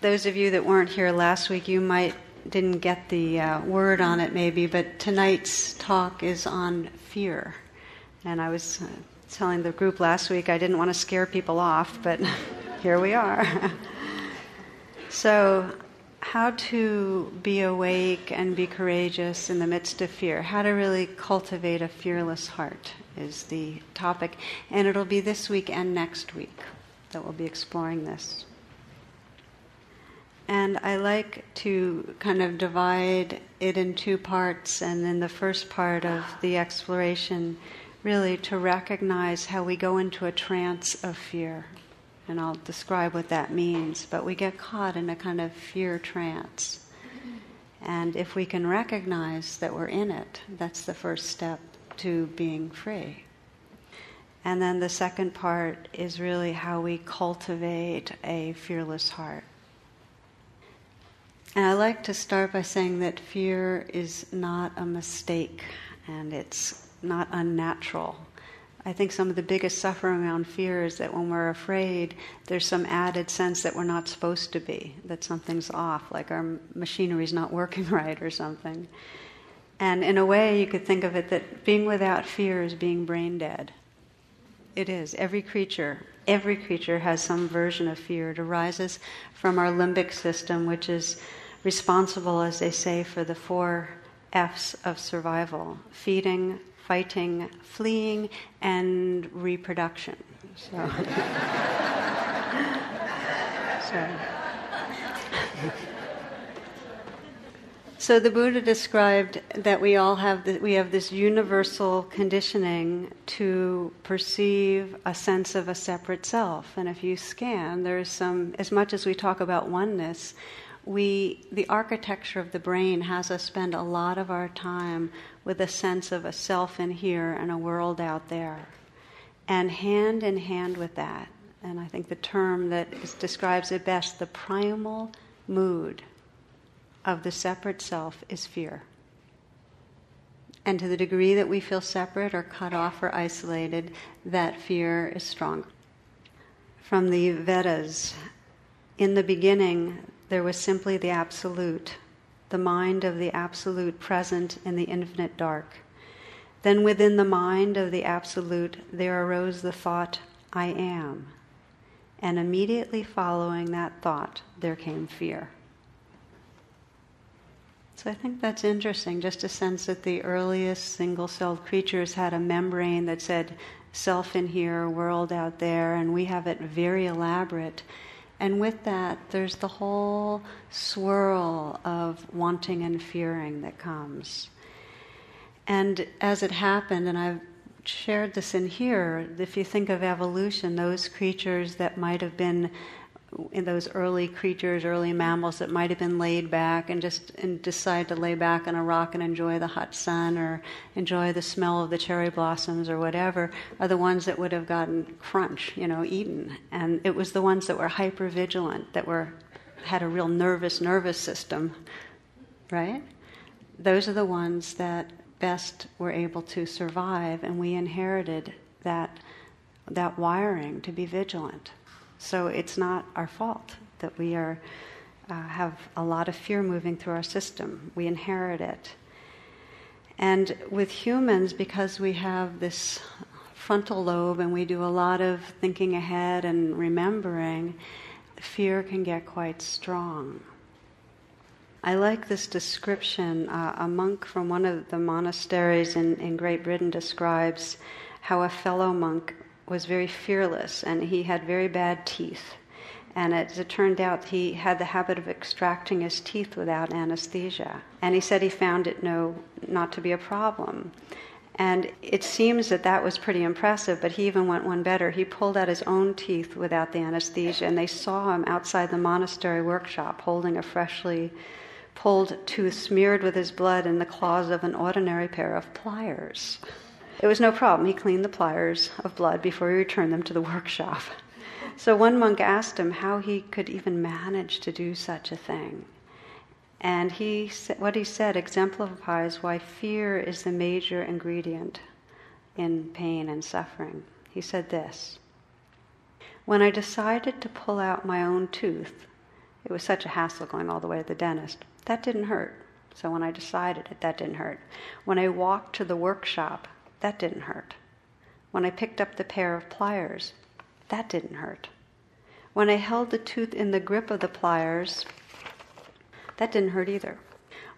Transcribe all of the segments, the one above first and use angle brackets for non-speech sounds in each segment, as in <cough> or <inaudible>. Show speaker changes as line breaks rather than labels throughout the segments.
those of you that weren't here last week, you might didn't get the uh, word on it maybe, but tonight's talk is on fear. And I was uh, telling the group last week I didn't want to scare people off, but <laughs> here we are. <laughs> so, how to be awake and be courageous in the midst of fear, how to really cultivate a fearless heart is the topic. And it'll be this week and next week that we'll be exploring this. And I like to kind of divide it in two parts, and in the first part of the exploration, really to recognize how we go into a trance of fear. And I'll describe what that means, but we get caught in a kind of fear trance. And if we can recognize that we're in it, that's the first step to being free. And then the second part is really how we cultivate a fearless heart. And I like to start by saying that fear is not a mistake and it's not unnatural. I think some of the biggest suffering around fear is that when we're afraid, there's some added sense that we're not supposed to be, that something's off, like our machinery's not working <laughs> right or something. And in a way, you could think of it that being without fear is being brain dead. It is. Every creature, every creature has some version of fear. It arises from our limbic system, which is responsible, as they say, for the four F's of survival feeding, fighting, fleeing, and reproduction. So. <laughs> so. So the Buddha described that we all have the, we have this universal conditioning to perceive a sense of a separate self, and if you scan, there's some. As much as we talk about oneness, we, the architecture of the brain has us spend a lot of our time with a sense of a self in here and a world out there. And hand in hand with that, and I think the term that is, describes it best, the primal mood of the separate self is fear. And to the degree that we feel separate or cut off or isolated, that fear is strong. From the Vedas, in the beginning, there was simply the Absolute, the mind of the Absolute present in the infinite dark. Then within the mind of the Absolute, there arose the thought, I am. And immediately following that thought, there came fear. So I think that's interesting, just a sense that the earliest single celled creatures had a membrane that said self in here, world out there, and we have it very elaborate. And with that, there's the whole swirl of wanting and fearing that comes. And as it happened, and I've shared this in here, if you think of evolution, those creatures that might have been in those early creatures, early mammals that might have been laid back and just and decide to lay back on a rock and enjoy the hot sun or enjoy the smell of the cherry blossoms or whatever, are the ones that would have gotten crunch, you know, eaten. And it was the ones that were hyper vigilant, that were had a real nervous nervous system, right? Those are the ones that best were able to survive, and we inherited that that wiring to be vigilant. So it's not our fault that we are, uh, have a lot of fear moving through our system. We inherit it. And with humans, because we have this frontal lobe and we do a lot of thinking ahead and remembering, fear can get quite strong. I like this description. Uh, a monk from one of the monasteries in, in Great Britain describes how a fellow monk was very fearless and he had very bad teeth. And as it turned out, he had the habit of extracting his teeth without anesthesia. And he said he found it no, not to be a problem. And it seems that that was pretty impressive, but he even went one better. He pulled out his own teeth without the anesthesia, and they saw him outside the monastery workshop holding a freshly pulled tooth smeared with his blood in the claws of an ordinary pair of pliers. It was no problem. He cleaned the pliers of blood before he returned them to the workshop. So one monk asked him how he could even manage to do such a thing. And he, what he said exemplifies why fear is the major ingredient in pain and suffering. He said this When I decided to pull out my own tooth, It was such a hassle going all the way to the dentist. That didn't hurt. So when I decided it, that didn't hurt. When I walked to the workshop, that didn't hurt. When I picked up the pair of pliers, that didn't hurt. When I held the tooth in the grip of the pliers, that didn't hurt either.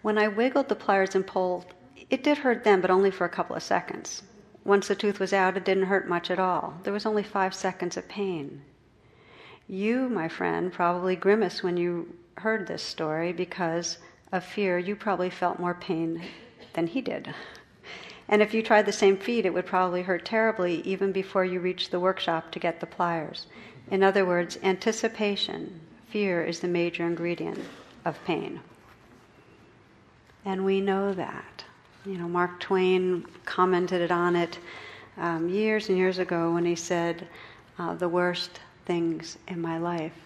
When I wiggled the pliers and pulled, it did hurt then, but only for a couple of seconds. Once the tooth was out, it didn't hurt much at all. There was only five seconds of pain. You, my friend, probably grimaced when you heard this story because of fear. You probably felt more pain than he did. And if you tried the same feat, it would probably hurt terribly even before you reached the workshop to get the pliers. In other words, anticipation, fear, is the major ingredient of pain. And we know that. You know, Mark Twain commented on it um, years and years ago when he said, uh, The worst things in my life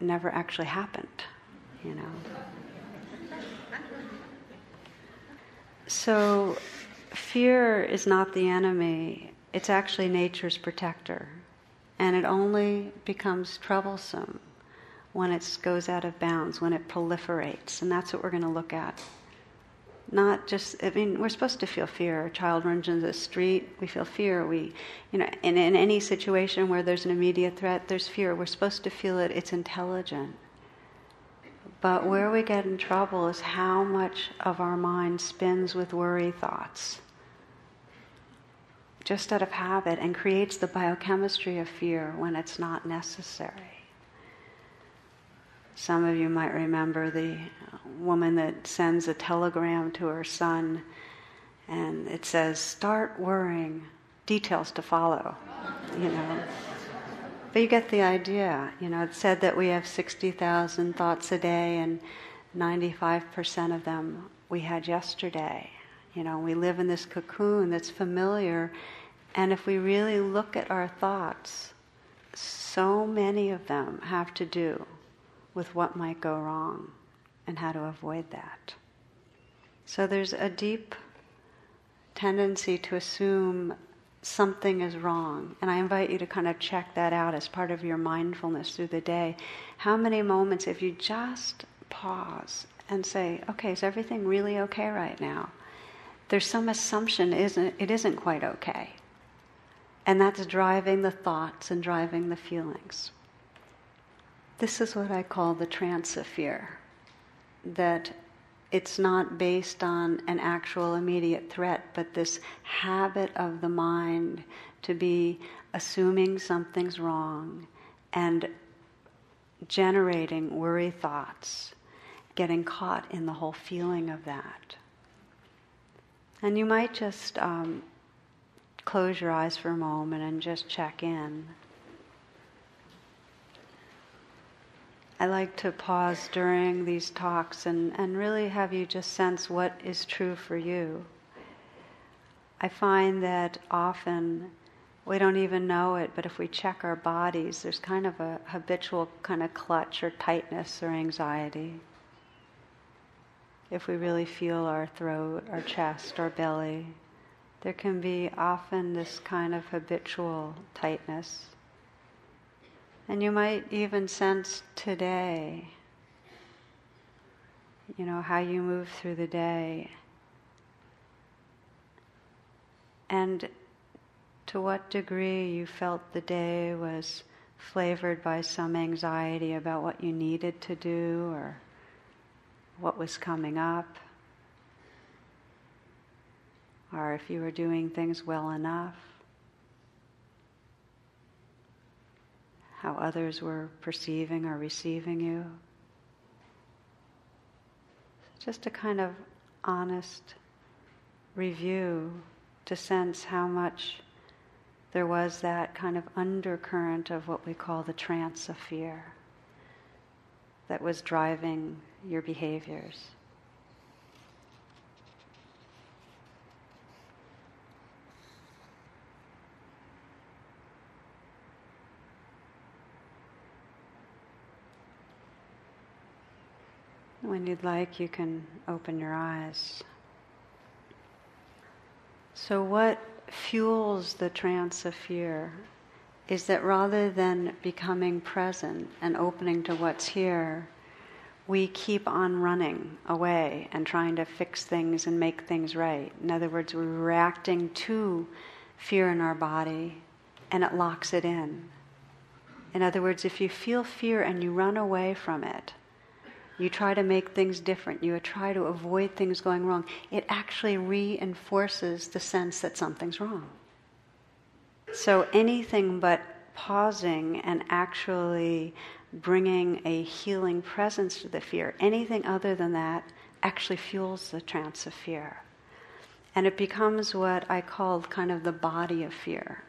never actually happened, you know. So, fear is not the enemy, it's actually nature's protector. And it only becomes troublesome when it goes out of bounds, when it proliferates. And that's what we're going to look at. Not just, I mean, we're supposed to feel fear. A child runs into the street, we feel fear. We, you know, and in any situation where there's an immediate threat, there's fear. We're supposed to feel it, it's intelligent. But where we get in trouble is how much of our mind spins with worry thoughts just out of habit and creates the biochemistry of fear when it's not necessary. Some of you might remember the woman that sends a telegram to her son and it says, Start worrying, details to follow, you know. But you get the idea. You know, it said that we have 60,000 thoughts a day and 95% of them we had yesterday. You know, we live in this cocoon that's familiar, and if we really look at our thoughts, so many of them have to do with what might go wrong and how to avoid that. So there's a deep tendency to assume something is wrong. And I invite you to kind of check that out as part of your mindfulness through the day. How many moments, if you just pause and say, okay, is everything really okay right now? There's some assumption isn't, it isn't quite okay. And that's driving the thoughts and driving the feelings. This is what I call the trance of fear. That it's not based on an actual immediate threat, but this habit of the mind to be assuming something's wrong and generating worry thoughts, getting caught in the whole feeling of that. And you might just um, close your eyes for a moment and just check in. I like to pause during these talks and, and really have you just sense what is true for you. I find that often we don't even know it, but if we check our bodies, there's kind of a habitual kind of clutch or tightness or anxiety. If we really feel our throat, our chest, our belly, there can be often this kind of habitual tightness. And you might even sense today, you know, how you move through the day. And to what degree you felt the day was flavored by some anxiety about what you needed to do or what was coming up, or if you were doing things well enough. how others were perceiving or receiving you. Just a kind of honest review to sense how much there was that kind of undercurrent of what we call the trance of fear that was driving your behaviors. When you'd like, you can open your eyes. So, what fuels the trance of fear is that rather than becoming present and opening to what's here, we keep on running away and trying to fix things and make things right. In other words, we're reacting to fear in our body and it locks it in. In other words, if you feel fear and you run away from it, you try to make things different, you try to avoid things going wrong, it actually reinforces the sense that something's wrong. So anything but pausing and actually bringing a healing presence to the fear, anything other than that actually fuels the trance of fear. And it becomes what I called kind of the body of fear.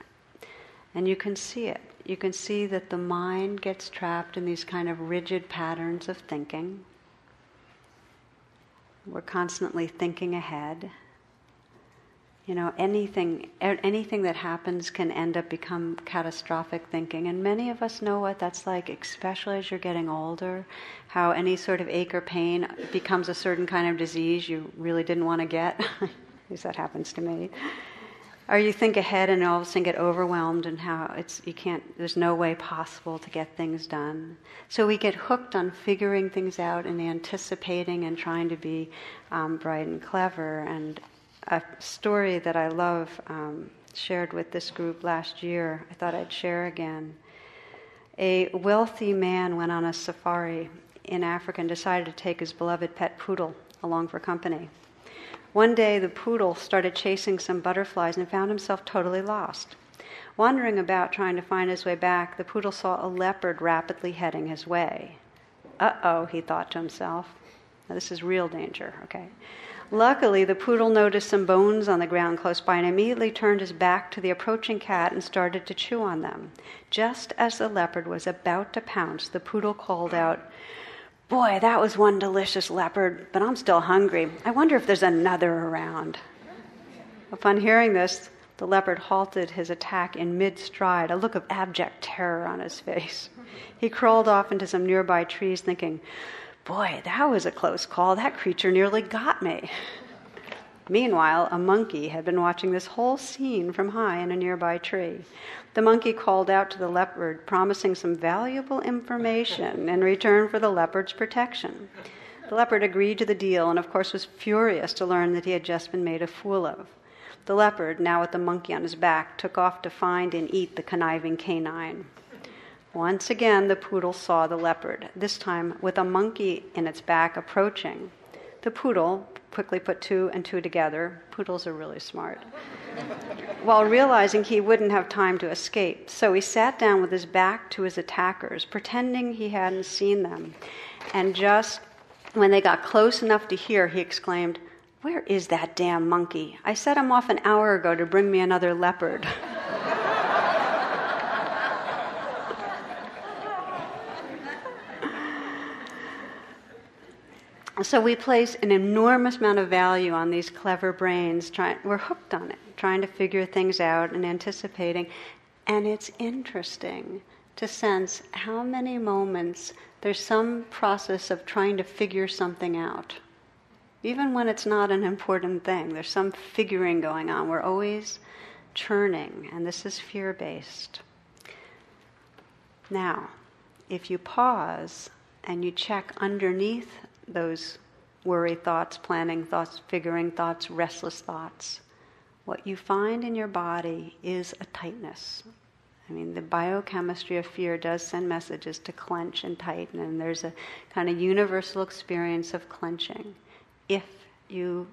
And you can see it. You can see that the mind gets trapped in these kind of rigid patterns of thinking. We're constantly thinking ahead you know anything anything that happens can end up become catastrophic thinking. And many of us know what that's like especially as you're getting older how any sort of ache or pain becomes a certain kind of disease you really didn't want to get. <laughs> At least that happens to me. Or you think ahead and all of a sudden get overwhelmed and how it's you can't there's no way possible to get things done. So we get hooked on figuring things out and anticipating and trying to be um, bright and clever and a story that I love um, shared with this group last year. I thought I'd share again. A wealthy man went on a safari in Africa and decided to take his beloved pet poodle along for company. One day, the poodle started chasing some butterflies and found himself totally lost. Wandering about trying to find his way back, the poodle saw a leopard rapidly heading his way. Uh oh, he thought to himself. Now, this is real danger, okay? Luckily, the poodle noticed some bones on the ground close by and immediately turned his back to the approaching cat and started to chew on them. Just as the leopard was about to pounce, the poodle called out, Boy, that was one delicious leopard, but I'm still hungry. I wonder if there's another around. Upon hearing this, the leopard halted his attack in mid stride, a look of abject terror on his face. He crawled off into some nearby trees, thinking, Boy, that was a close call. That creature nearly got me. Meanwhile, a monkey had been watching this whole scene from high in a nearby tree. The monkey called out to the leopard, promising some valuable information in return for the leopard's protection. The leopard agreed to the deal and, of course, was furious to learn that he had just been made a fool of. The leopard, now with the monkey on his back, took off to find and eat the conniving canine. Once again, the poodle saw the leopard, this time with a monkey in its back approaching. The poodle quickly put two and two together. Poodles are really smart. While realizing he wouldn't have time to escape, so he sat down with his back to his attackers, pretending he hadn't seen them. And just when they got close enough to hear, he exclaimed, Where is that damn monkey? I set him off an hour ago to bring me another leopard. <laughs> so we place an enormous amount of value on these clever brains. Try, we're hooked on it, trying to figure things out and anticipating. And it's interesting to sense how many moments there's some process of trying to figure something out. Even when it's not an important thing, there's some figuring going on. We're always churning, and this is fear based. Now, if you pause and you check underneath those worry thoughts, planning thoughts, figuring thoughts, restless thoughts. What you find in your body is a tightness. I mean, the biochemistry of fear does send messages to clench and tighten, and there's a kind of universal experience of clenching. If you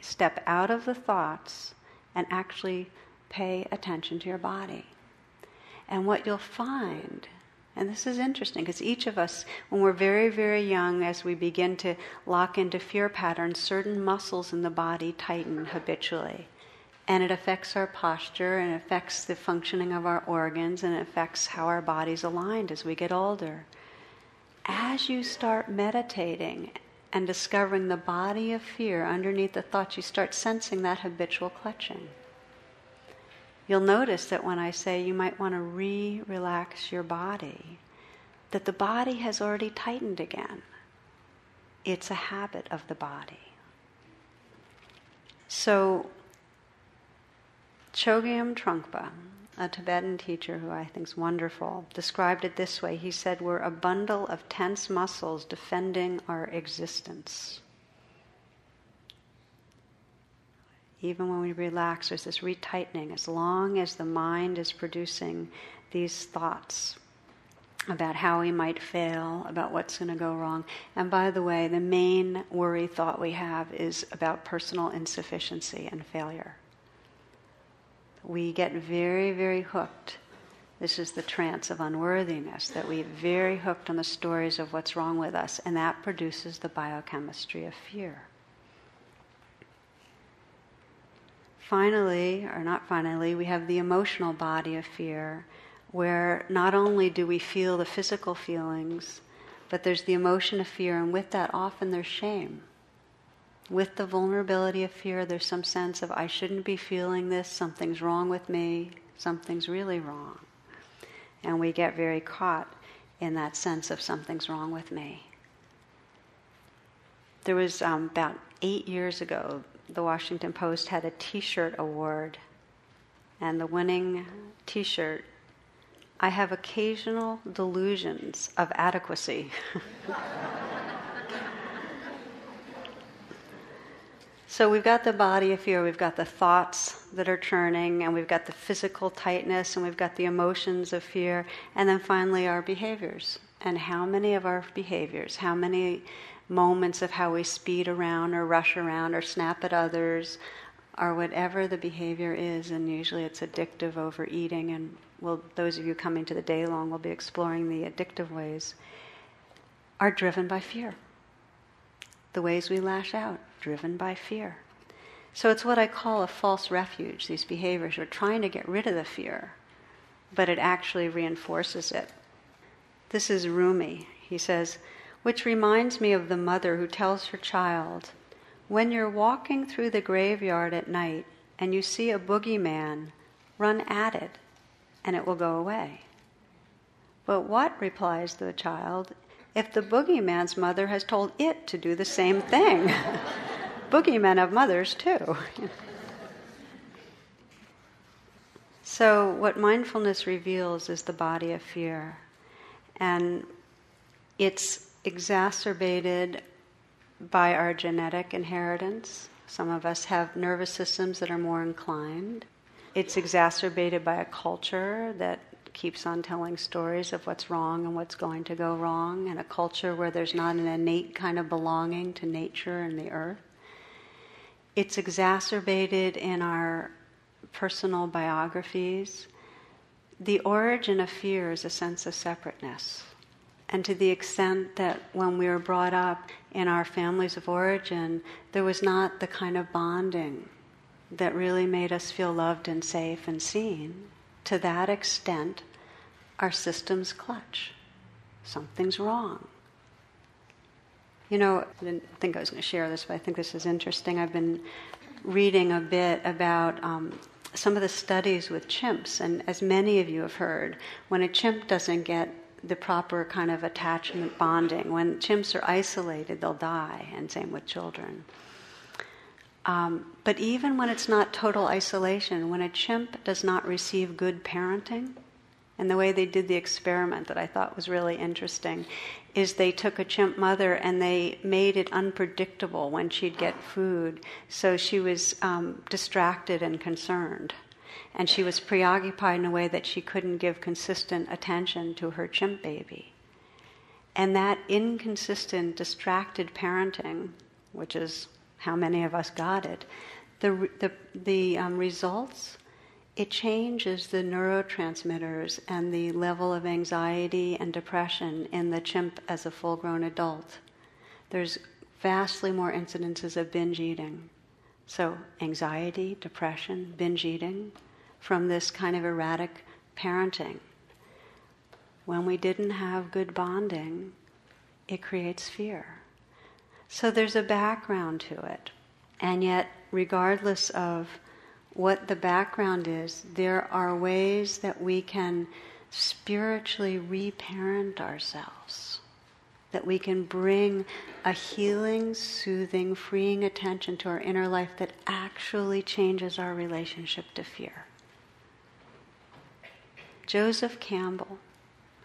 step out of the thoughts and actually pay attention to your body. And what you'll find and this is interesting because each of us, when we're very, very young, as we begin to lock into fear patterns, certain muscles in the body tighten habitually. And it affects our posture and affects the functioning of our organs and it affects how our body's aligned as we get older. As you start meditating and discovering the body of fear underneath the thoughts, you start sensing that habitual clutching. You'll notice that when I say you might want to re relax your body, that the body has already tightened again. It's a habit of the body. So, Chogyam Trungpa a Tibetan teacher who I think is wonderful, described it this way. He said, We're a bundle of tense muscles defending our existence. Even when we relax, there's this retightening as long as the mind is producing these thoughts about how we might fail, about what's going to go wrong. And by the way, the main worry thought we have is about personal insufficiency and failure. We get very, very hooked. This is the trance of unworthiness, that we get very hooked on the stories of what's wrong with us, and that produces the biochemistry of fear. Finally, or not finally, we have the emotional body of fear where not only do we feel the physical feelings, but there's the emotion of fear, and with that, often there's shame. With the vulnerability of fear, there's some sense of, I shouldn't be feeling this, something's wrong with me, something's really wrong. And we get very caught in that sense of something's wrong with me. There was um, about eight years ago, the Washington Post had a t shirt award, and the winning t shirt I have occasional delusions of adequacy. <laughs> so we've got the body of fear, we've got the thoughts that are churning, and we've got the physical tightness, and we've got the emotions of fear, and then finally our behaviors. And how many of our behaviors, how many moments of how we speed around or rush around or snap at others or whatever the behavior is, and usually it's addictive overeating and well, those of you coming to the day long will be exploring the addictive ways, are driven by fear. The ways we lash out, driven by fear. So it's what I call a false refuge, these behaviors. We're trying to get rid of the fear, but it actually reinforces it. This is Rumi. He says, which reminds me of the mother who tells her child, when you're walking through the graveyard at night and you see a boogeyman, run at it and it will go away. But what, replies the child, if the boogeyman's mother has told it to do the same thing? <laughs> Boogeymen have mothers too. <laughs> so, what mindfulness reveals is the body of fear. And it's exacerbated by our genetic inheritance. Some of us have nervous systems that are more inclined. It's exacerbated by a culture that keeps on telling stories of what's wrong and what's going to go wrong, and a culture where there's not an innate kind of belonging to nature and the earth. It's exacerbated in our personal biographies. The origin of fear is a sense of separateness. And to the extent that when we were brought up in our families of origin, there was not the kind of bonding that really made us feel loved and safe and seen, to that extent, our systems clutch. Something's wrong. You know, I didn't think I was going to share this, but I think this is interesting. I've been reading a bit about um, some of the studies with chimps, and as many of you have heard, when a chimp doesn't get the proper kind of attachment bonding, when chimps are isolated, they'll die, and same with children. Um, but even when it's not total isolation, when a chimp does not receive good parenting, and the way they did the experiment that I thought was really interesting is they took a chimp mother and they made it unpredictable when she'd get food. So she was um, distracted and concerned. And she was preoccupied in a way that she couldn't give consistent attention to her chimp baby. And that inconsistent, distracted parenting, which is how many of us got it, the, the, the um, results, it changes the neurotransmitters and the level of anxiety and depression in the chimp as a full grown adult. There's vastly more incidences of binge eating. So, anxiety, depression, binge eating from this kind of erratic parenting. When we didn't have good bonding, it creates fear. So there's a background to it. And yet, regardless of what the background is, there are ways that we can spiritually reparent ourselves. That we can bring a healing, soothing, freeing attention to our inner life that actually changes our relationship to fear. Joseph Campbell,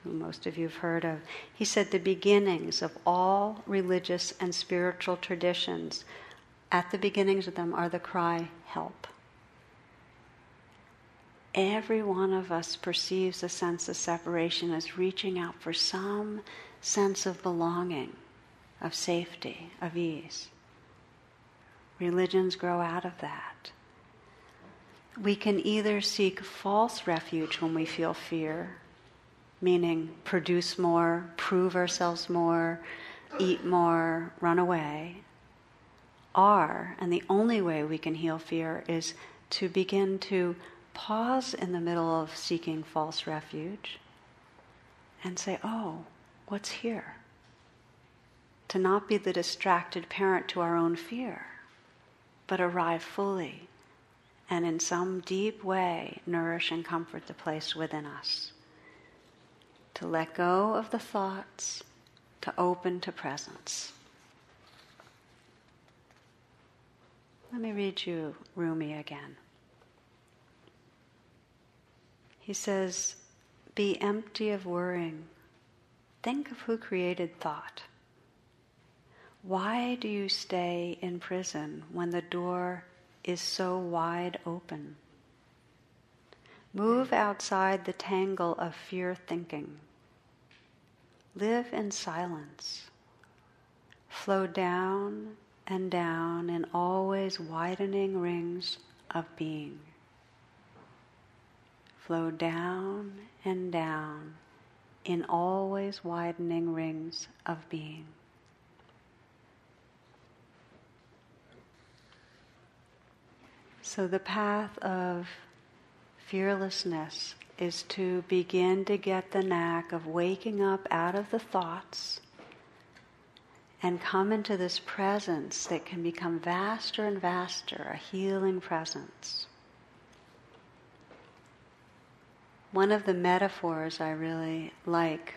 who most of you have heard of, he said the beginnings of all religious and spiritual traditions, at the beginnings of them, are the cry, help. Every one of us perceives a sense of separation as reaching out for some sense of belonging, of safety, of ease. Religions grow out of that. We can either seek false refuge when we feel fear, meaning produce more, prove ourselves more, eat more, run away. Or, and the only way we can heal fear is to begin to pause in the middle of seeking false refuge and say, oh, what's here? To not be the distracted parent to our own fear but arrive fully and in some deep way nourish and comfort the place within us. To let go of the thoughts, to open to presence. Let me read you Rumi again. He says, Be empty of worrying. Think of who created thought. Why do you stay in prison when the door is so wide open? Move outside the tangle of fear thinking. Live in silence. Flow down and down in always widening rings of being. Flow down and down in always widening rings of being. So, the path of fearlessness is to begin to get the knack of waking up out of the thoughts and come into this presence that can become vaster and vaster, a healing presence. One of the metaphors I really like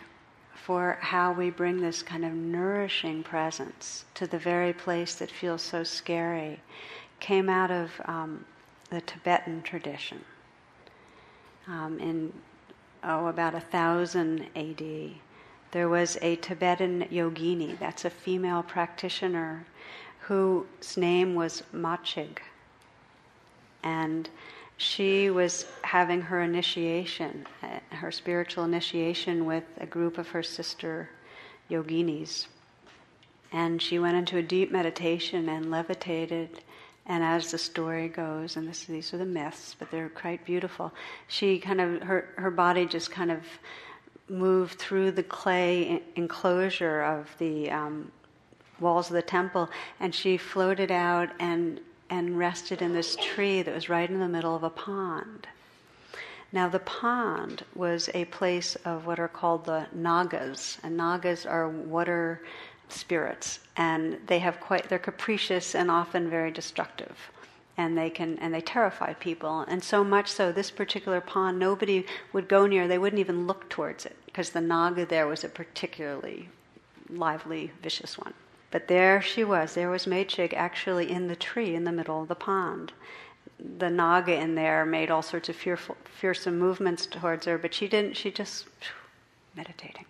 for how we bring this kind of nourishing presence to the very place that feels so scary came out of um, the Tibetan tradition. Um, in oh, about a thousand A.D., there was a Tibetan yogini, that's a female practitioner, whose name was Machig. And she was having her initiation, uh, her spiritual initiation, with a group of her sister yoginis. And she went into a deep meditation and levitated and as the story goes, and this, these are the myths, but they're quite beautiful, she kind of, her, her body just kind of moved through the clay enclosure of the um, walls of the temple, and she floated out and, and rested in this tree that was right in the middle of a pond. Now, the pond was a place of what are called the nagas, and nagas are water spirits, and they have quite they're capricious and often very destructive, and they can and they terrify people. And so much so, this particular pond, nobody would go near. They wouldn't even look towards it because the naga there was a particularly lively, vicious one. But there she was. There was Machig actually in the tree in the middle of the pond. The naga in there made all sorts of fearful, fearsome movements towards her, but she didn't. She just meditating.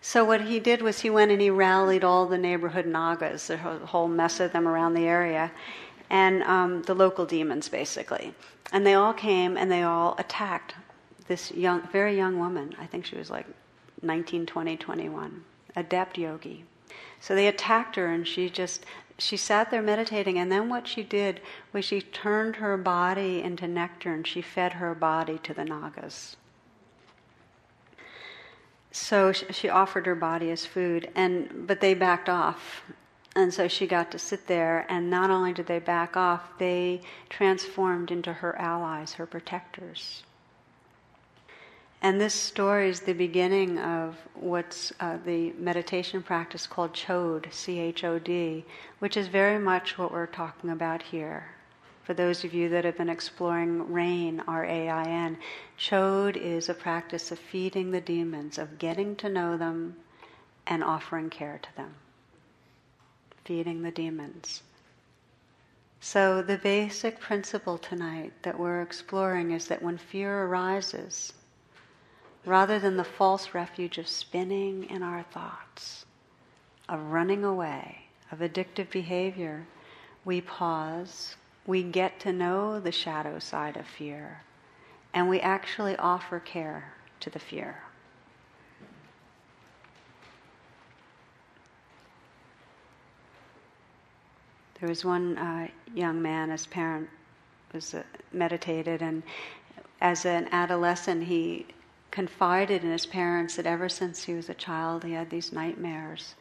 So what he did was he went and he rallied all the neighborhood nagas, the whole mess of them around the area, and um, the local demons basically. And they all came and they all attacked this young, very young woman. I think she was like 19, 20, 21, adept yogi. So they attacked her and she just she sat there meditating and then what she did was she turned her body into nectar and she fed her body to the nagas. So she offered her body as food, and but they backed off, and so she got to sit there. And not only did they back off, they transformed into her allies, her protectors. And this story is the beginning of what's uh, the meditation practice called Chod, C H O D, which is very much what we're talking about here. For those of you that have been exploring RAIN, R A I N, Chod is a practice of feeding the demons, of getting to know them and offering care to them. Feeding the demons. So, the basic principle tonight that we're exploring is that when fear arises, rather than the false refuge of spinning in our thoughts, of running away, of addictive behavior, we pause, we get to know the shadow side of fear, and we actually offer care to the fear. There was one uh, young man, his parent was uh, meditated, and as an adolescent, he confided in his parents that ever since he was a child, he had these nightmares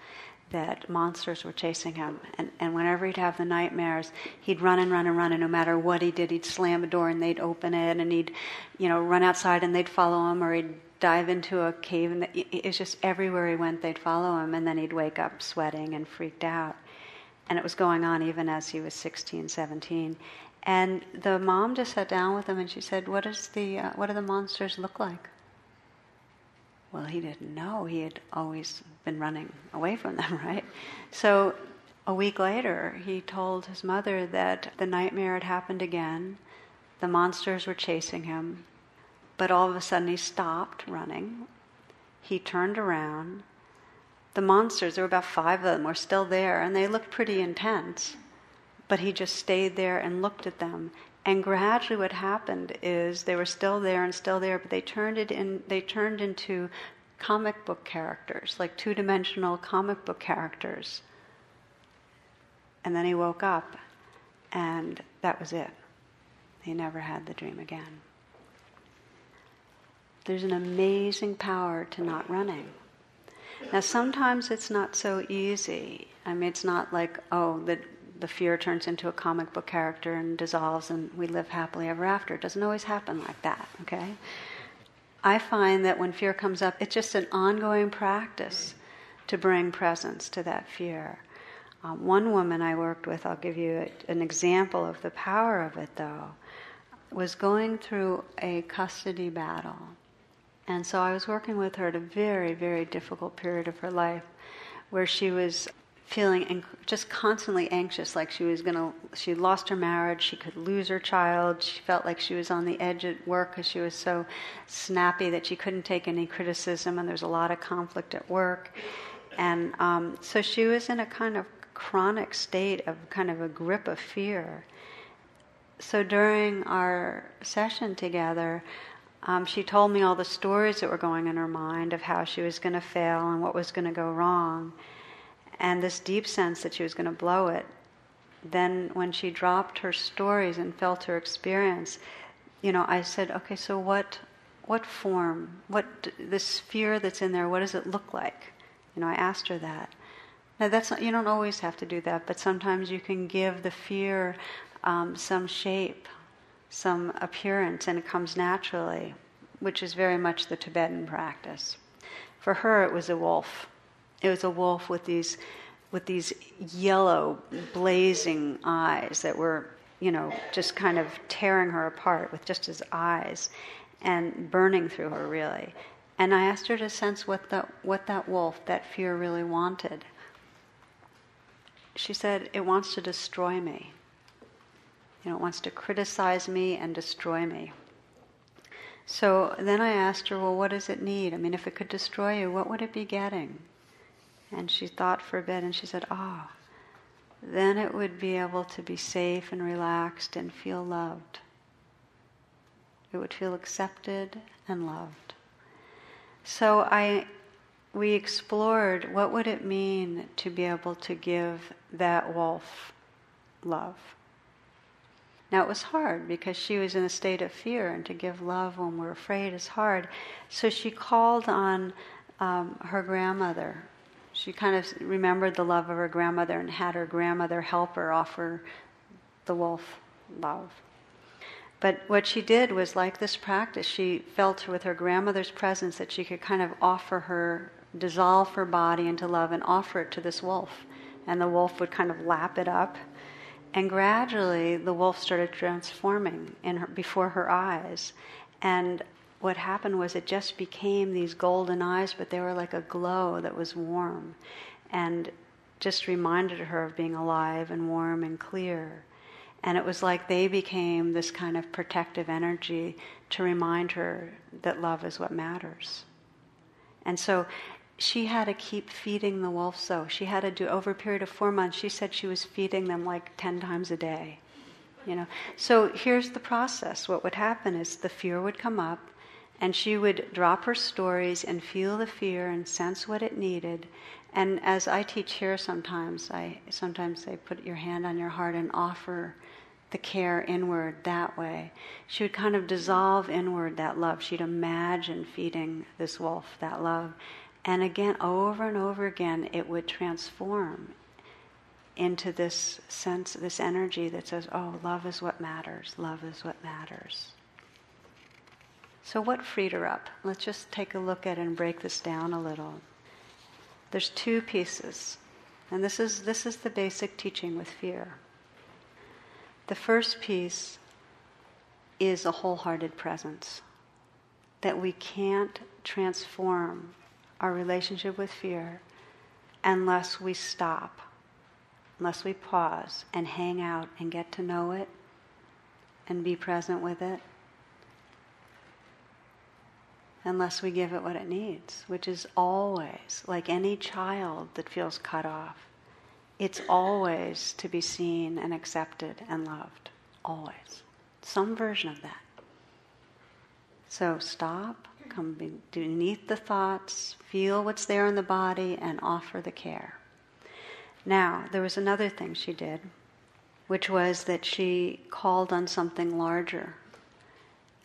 that monsters were chasing him. And, and whenever he'd have the nightmares, he'd run and run and run, and no matter what he did, he'd slam a door and they'd open it, and he'd, you know, run outside and they'd follow him, or he'd dive into a cave, and it was just everywhere he went, they'd follow him, and then he'd wake up sweating and freaked out. And it was going on even as he was 16, 17. And the mom just sat down with him and she said, what, is the uh, what do the monsters look like?" Well, he didn't know. He had always been running away from them, <laughs> right? So a week later, he told his mother that the nightmare had happened again. The monsters were chasing him. But all of a sudden, he stopped running. He turned around. The monsters, there were about five of them, were still there, and they looked pretty intense. But he just stayed there and looked at them and gradually, what happened is they were still there and still there, but they turned it in. They turned into comic book characters, like two-dimensional comic book characters. And then he woke up, and that was it. He never had the dream again. There's an amazing power to not running. Now, sometimes it's not so easy. I mean, it's not like, oh, the the fear turns into a comic book character and dissolves and we live happily ever after. It doesn't always happen like that, okay? I find that when fear comes up, it's just an ongoing practice to bring presence to that fear. Um, one woman I worked with, I'll give you a, an example of the power of it though, was going through a custody battle. And so I was working with her at a very, very difficult period of her life where she was feeling just constantly anxious, like she was going to, she lost her marriage, she could lose her child. She felt like she was on the edge at work because she was so snappy that she couldn't take any criticism, and there's a lot of conflict at work. And um, so she was in a kind of chronic state of kind of a grip of fear. So during our session together, um, she told me all the stories that were going in her mind of how she was going to fail and what was going to go wrong and this deep sense that she was going to blow it. Then, when she dropped her stories and felt her experience, you know, I said, okay, so what, what form, what this fear that's in there, what does it look like? You know, I asked her that. Now, that's not, you don't always have to do that, but sometimes you can give the fear um, some shape, some appearance, and it comes naturally, which is very much the Tibetan practice. For her, it was a wolf it was a wolf with these with these yellow blazing eyes that were you know just kind of tearing her apart with just his eyes and burning through her really. And i asked her to sense what that what that wolf that fear really wanted. She said it wants to destroy me. You know it wants to criticize me and destroy me. So then i asked her well what does it need? I mean if it could destroy you what would it be getting and she thought for a bit and she said, Ah, then it would be able to be safe and relaxed and feel loved. It would feel accepted and loved. So I, we explored what would it mean to be able to give that wolf love. Now it was hard because she was in a state of fear, and to give love when we're afraid is hard. So she called on um, her grandmother, she kind of remembered the love of her grandmother and had her grandmother help her offer the wolf love. But what she did was like this practice. She felt with her grandmother's presence that she could kind of offer her, dissolve her body into love and offer it to this wolf. And the wolf would kind of lap it up. And gradually, the wolf started transforming in her, before her eyes. And what happened was it just became these golden eyes, but they were like a glow that was warm and just reminded her of being alive and warm and clear. And it was like they became this kind of protective energy to remind her that love is what matters. And so she had to keep feeding the wolves, so she had to do over a period of four months she said she was feeding them like 10 times a day you know so here's the process what would happen is the fear would come up and she would drop her stories and feel the fear and sense what it needed. And as i teach here sometimes i sometimes say put your hand on your heart and offer the care inward that way. She would kind of dissolve inward that love. She'd imagine feeding this wolf that love. And again, over and over again, it would transform into this sense, this energy that says, oh, love is what matters, love is what matters. So, what freed her up? Let's just take a look at it and break this down a little. There's two pieces, and this is, this is the basic teaching with fear. The first piece is a wholehearted presence, that we can't transform our relationship with fear unless we stop, unless we pause and hang out and get to know it and be present with it, unless we give it what it needs, which is always, like any child that feels cut off, it's always to be seen and accepted and loved. Always. Some version of that. So stop, come beneath the thoughts, feel what's there in the body, and offer the care. Now, there was another thing she did, which was that she called on something larger.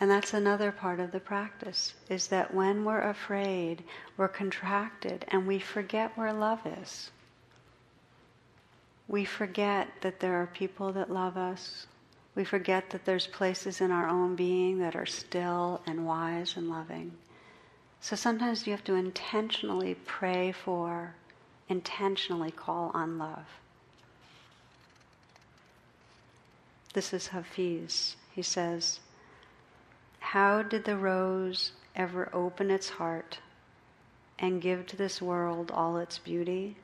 And that's another part of the practice, is that when we're afraid, we're contracted and we forget where love is. We forget that there are people that love us. We forget that there's places in our own being that are still and wise and loving. So sometimes you have to intentionally pray for, intentionally call on love. This is Hafiz. He says, How did the rose ever open its heart and give to this world all its beauty?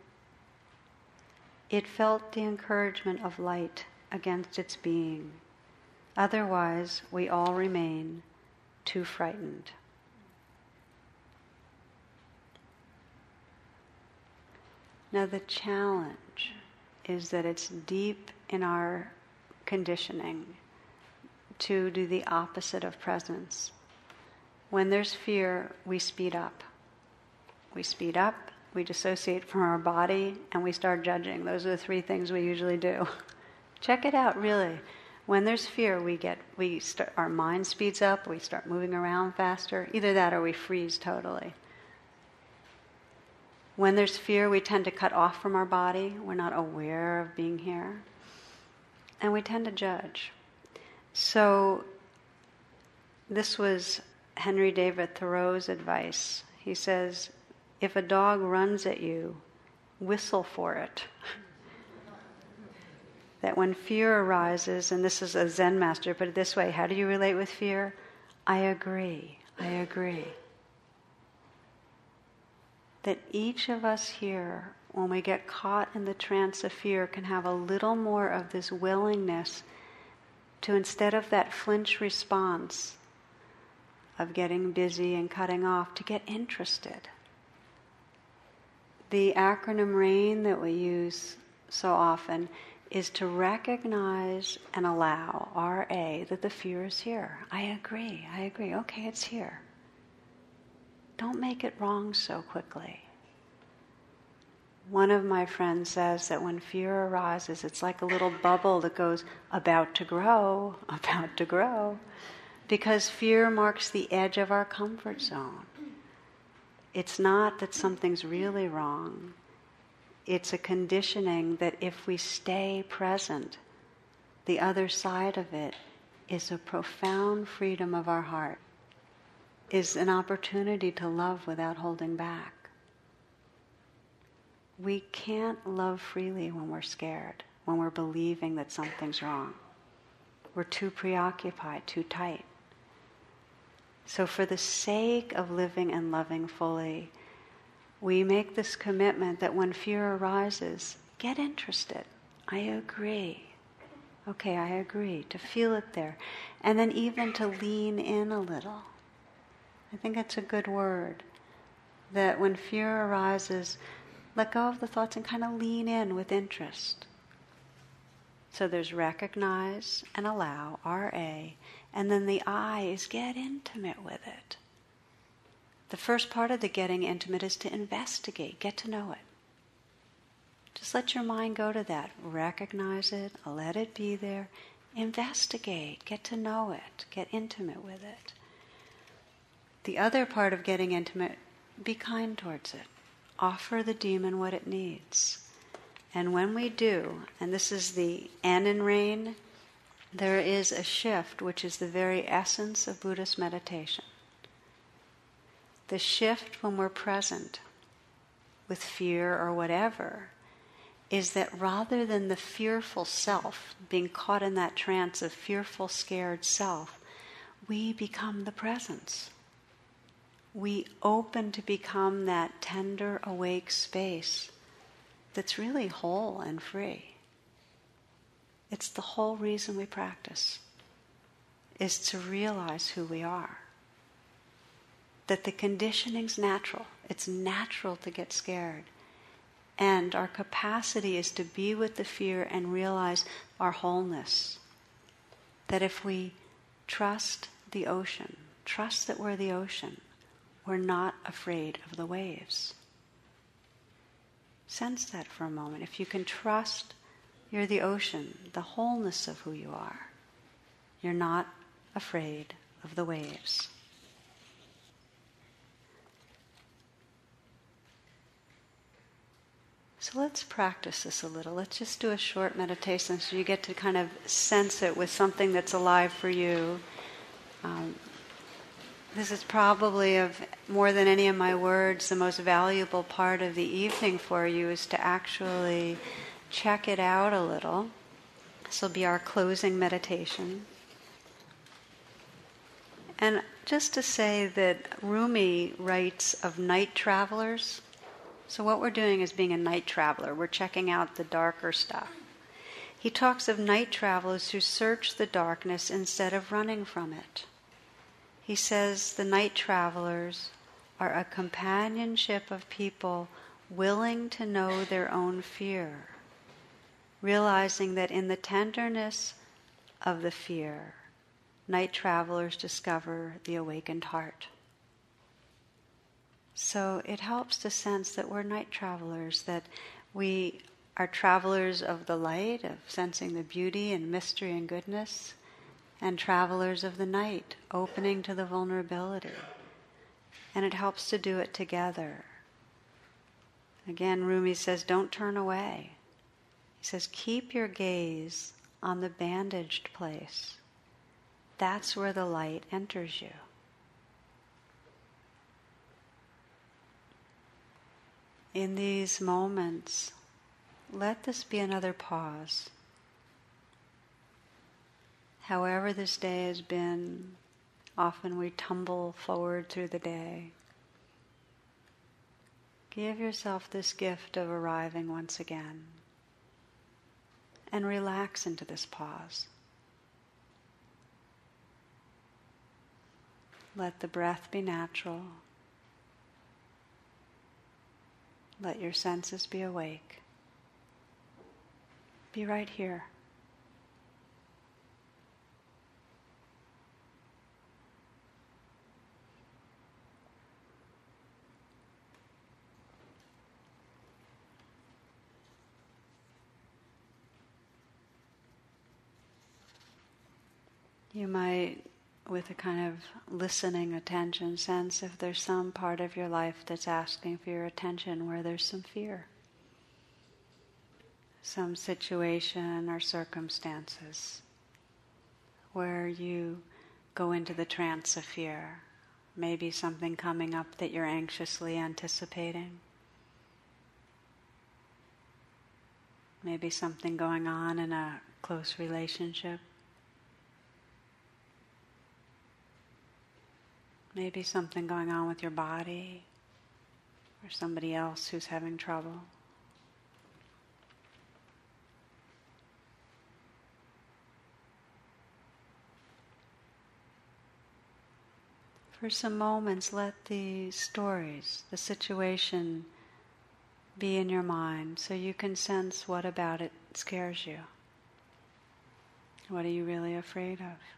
It felt the encouragement of light against its being. Otherwise, we all remain too frightened. Now, the challenge is that it's deep in our conditioning to do the opposite of presence. When there's fear, we speed up. We speed up, we dissociate from our body, and we start judging. Those are the three things we usually do. <laughs> Check it out, really. When there's fear, we get we start, our mind speeds up, we start moving around faster. Either that or we freeze totally. When there's fear, we tend to cut off from our body. We're not aware of being here. And we tend to judge. So, this was Henry David Thoreau's advice. He says, if a dog runs at you, whistle for it. <laughs> that when fear arises, and this is a Zen master put it this way how do you relate with fear? I agree, I agree. That each of us here, when we get caught in the trance of fear, can have a little more of this willingness to, instead of that flinch response of getting busy and cutting off, to get interested. The acronym RAIN that we use so often is to recognize and allow, RA, that the fear is here. I agree, I agree. Okay, it's here. Don't make it wrong so quickly. One of my friends says that when fear arises, it's like a little bubble that goes about to grow, <laughs> about to grow, because fear marks the edge of our comfort zone. It's not that something's really wrong, it's a conditioning that if we stay present, the other side of it is a profound freedom of our heart, is an opportunity to love without holding back. We can't love freely when we're scared, when we're believing that something's wrong. We're too preoccupied, too tight. So, for the sake of living and loving fully, we make this commitment that when fear arises, get interested. I agree. Okay, I agree. To feel it there. And then even to lean in a little. I think it's a good word. That when fear arises, let go of the thoughts and kind of lean in with interest. So there's recognize and allow, RA, and then the I is get intimate with it. The first part of the getting intimate is to investigate, get to know it. Just let your mind go to that. Recognize it, let it be there. Investigate, get to know it, get intimate with it. The other part of getting intimate, be kind towards it. Offer the demon what it needs. And when we do, and this is the N rain, there is a shift which is the very essence of Buddhist meditation. The shift when we're present with fear or whatever is that rather than the fearful self, being caught in that trance of fearful, scared self, we become the presence. We open to become that tender, awake space that's really whole and free. It's the whole reason we practice, is to realize who we are. That the conditioning's natural. It's natural to get scared. And our capacity is to be with the fear and realize our wholeness. That if we trust the ocean, trust that we're the ocean, we're not afraid of the waves. Sense that for a moment. If you can trust you're the ocean, the wholeness of who you are, you're not afraid of the waves. So let's practice this a little. Let's just do a short meditation so you get to kind of sense it with something that's alive for you. Um, this is probably of more than any of my words, the most valuable part of the evening for you is to actually check it out a little. This will be our closing meditation. And just to say that Rumi writes of night travelers so, what we're doing is being a night traveler. We're checking out the darker stuff. He talks of night travelers who search the darkness instead of running from it. He says the night travelers are a companionship of people willing to know their own fear, realizing that in the tenderness of the fear, night travelers discover the awakened heart. So it helps to sense that we're night travelers, that we are travelers of the light, of sensing the beauty and mystery and goodness, and travelers of the night, opening to the vulnerability. And it helps to do it together. Again, Rumi says, don't turn away. He says, keep your gaze on the bandaged place. That's where the light enters you. in these moments, let this be another pause. However, this day has been, often we tumble forward through the day. Give yourself this gift of arriving once again and relax into this pause. Let the breath be natural. Let your senses be awake. Be right here. You might with a kind of listening attention sense if there's some part of your life that's asking for your attention where there's some fear, some situation or circumstances where you go into the trance of fear, maybe something coming up that you're anxiously anticipating. Maybe something going on in a close relationship. Maybe something going on with your body or somebody else who's having trouble. For some moments, let the stories, the situation be in your mind so you can sense what about it scares you. What are you really afraid of?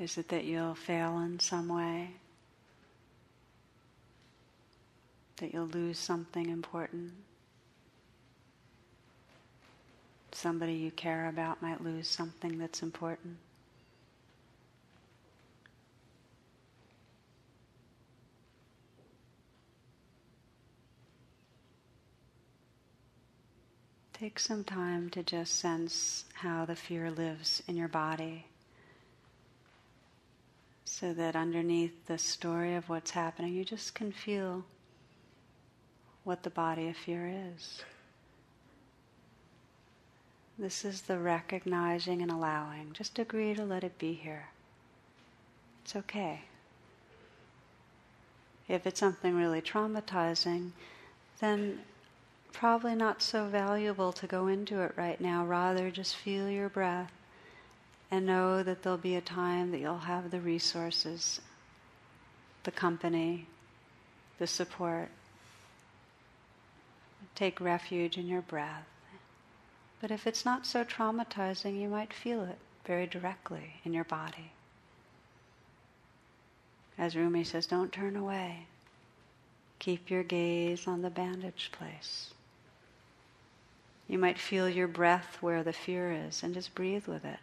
Is it that you'll fail in some way? That you'll lose something important? Somebody you care about might lose something that's important? Take some time to just sense how the fear lives in your body so that underneath the story of what's happening, you just can feel what the body of fear is. This is the recognizing and allowing. Just agree to let it be here. It's okay. If it's something really traumatizing, then probably not so valuable to go into it right now. Rather, just feel your breath and know that there'll be a time that you'll have the resources, the company, the support. Take refuge in your breath. But if it's not so traumatizing, you might feel it very directly in your body. As Rumi says, don't turn away. Keep your gaze on the bandaged place. You might feel your breath where the fear is and just breathe with it.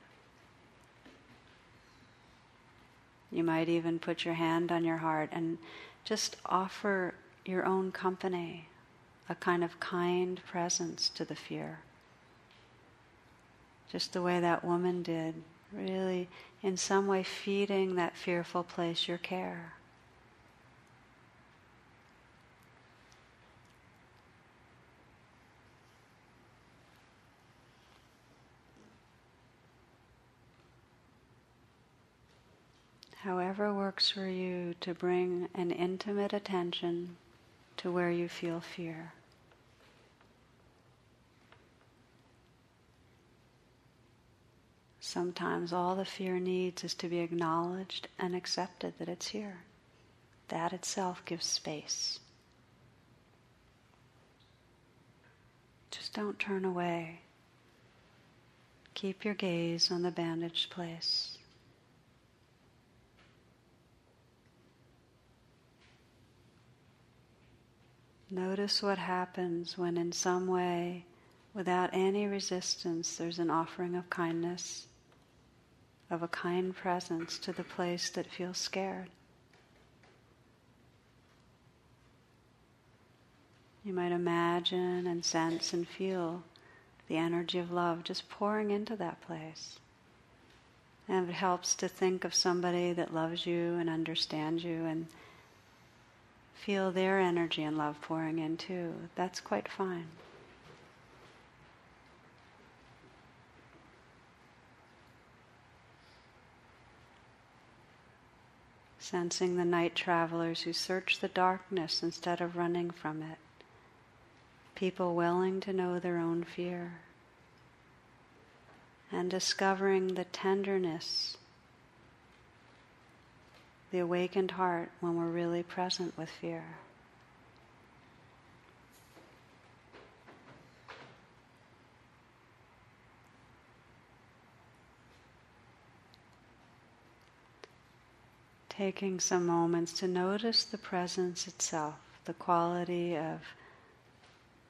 You might even put your hand on your heart and just offer your own company, a kind of kind presence to the fear. Just the way that woman did, really, in some way, feeding that fearful place your care. However works for you to bring an intimate attention to where you feel fear. Sometimes all the fear needs is to be acknowledged and accepted that it's here. That itself gives space. Just don't turn away. Keep your gaze on the bandaged place. Notice what happens when, in some way, without any resistance, there's an offering of kindness, of a kind presence to the place that feels scared. You might imagine and sense and feel the energy of love just pouring into that place. And it helps to think of somebody that loves you and understands you and feel their energy and love pouring in too. That's quite fine. Sensing the night travelers who search the darkness instead of running from it. People willing to know their own fear. And discovering the tenderness the awakened heart when we're really present with fear. Taking some moments to notice the presence itself, the quality of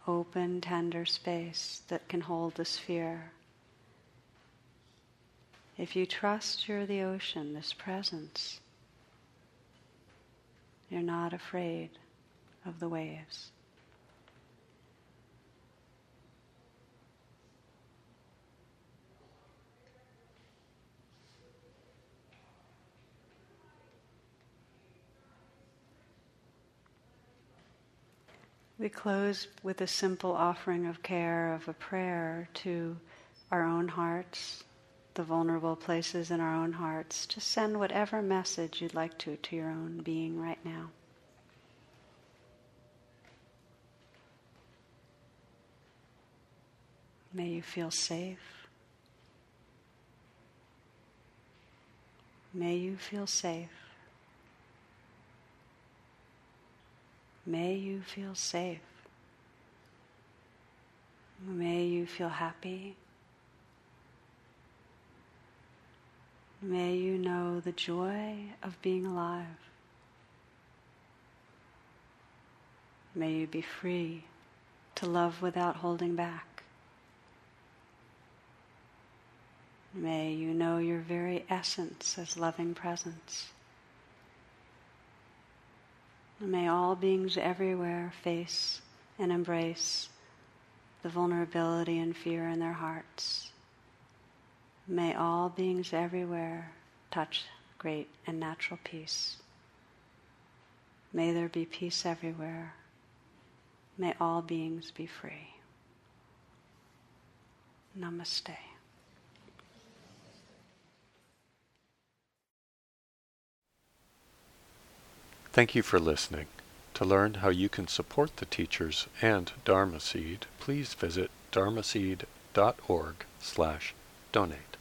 open, tender space that can hold this fear. If you trust you're the ocean, this presence, you're not afraid of the waves. We close with a simple offering of care, of a prayer to our own hearts, the vulnerable places in our own hearts, just send whatever message you'd like to to your own being right now. May you feel safe. May you feel safe. May you feel safe. May you feel happy. May you know the joy of being alive. May you be free to love without holding back. May you know your very essence as loving presence. May all beings everywhere face and embrace the vulnerability and fear in their hearts. May all beings everywhere touch great and natural peace. May there be peace everywhere. May all beings be free. Namaste.
Thank you for listening. To learn how you can support the teachers and Dharma Seed, please visit dharmaseed.org slash donate.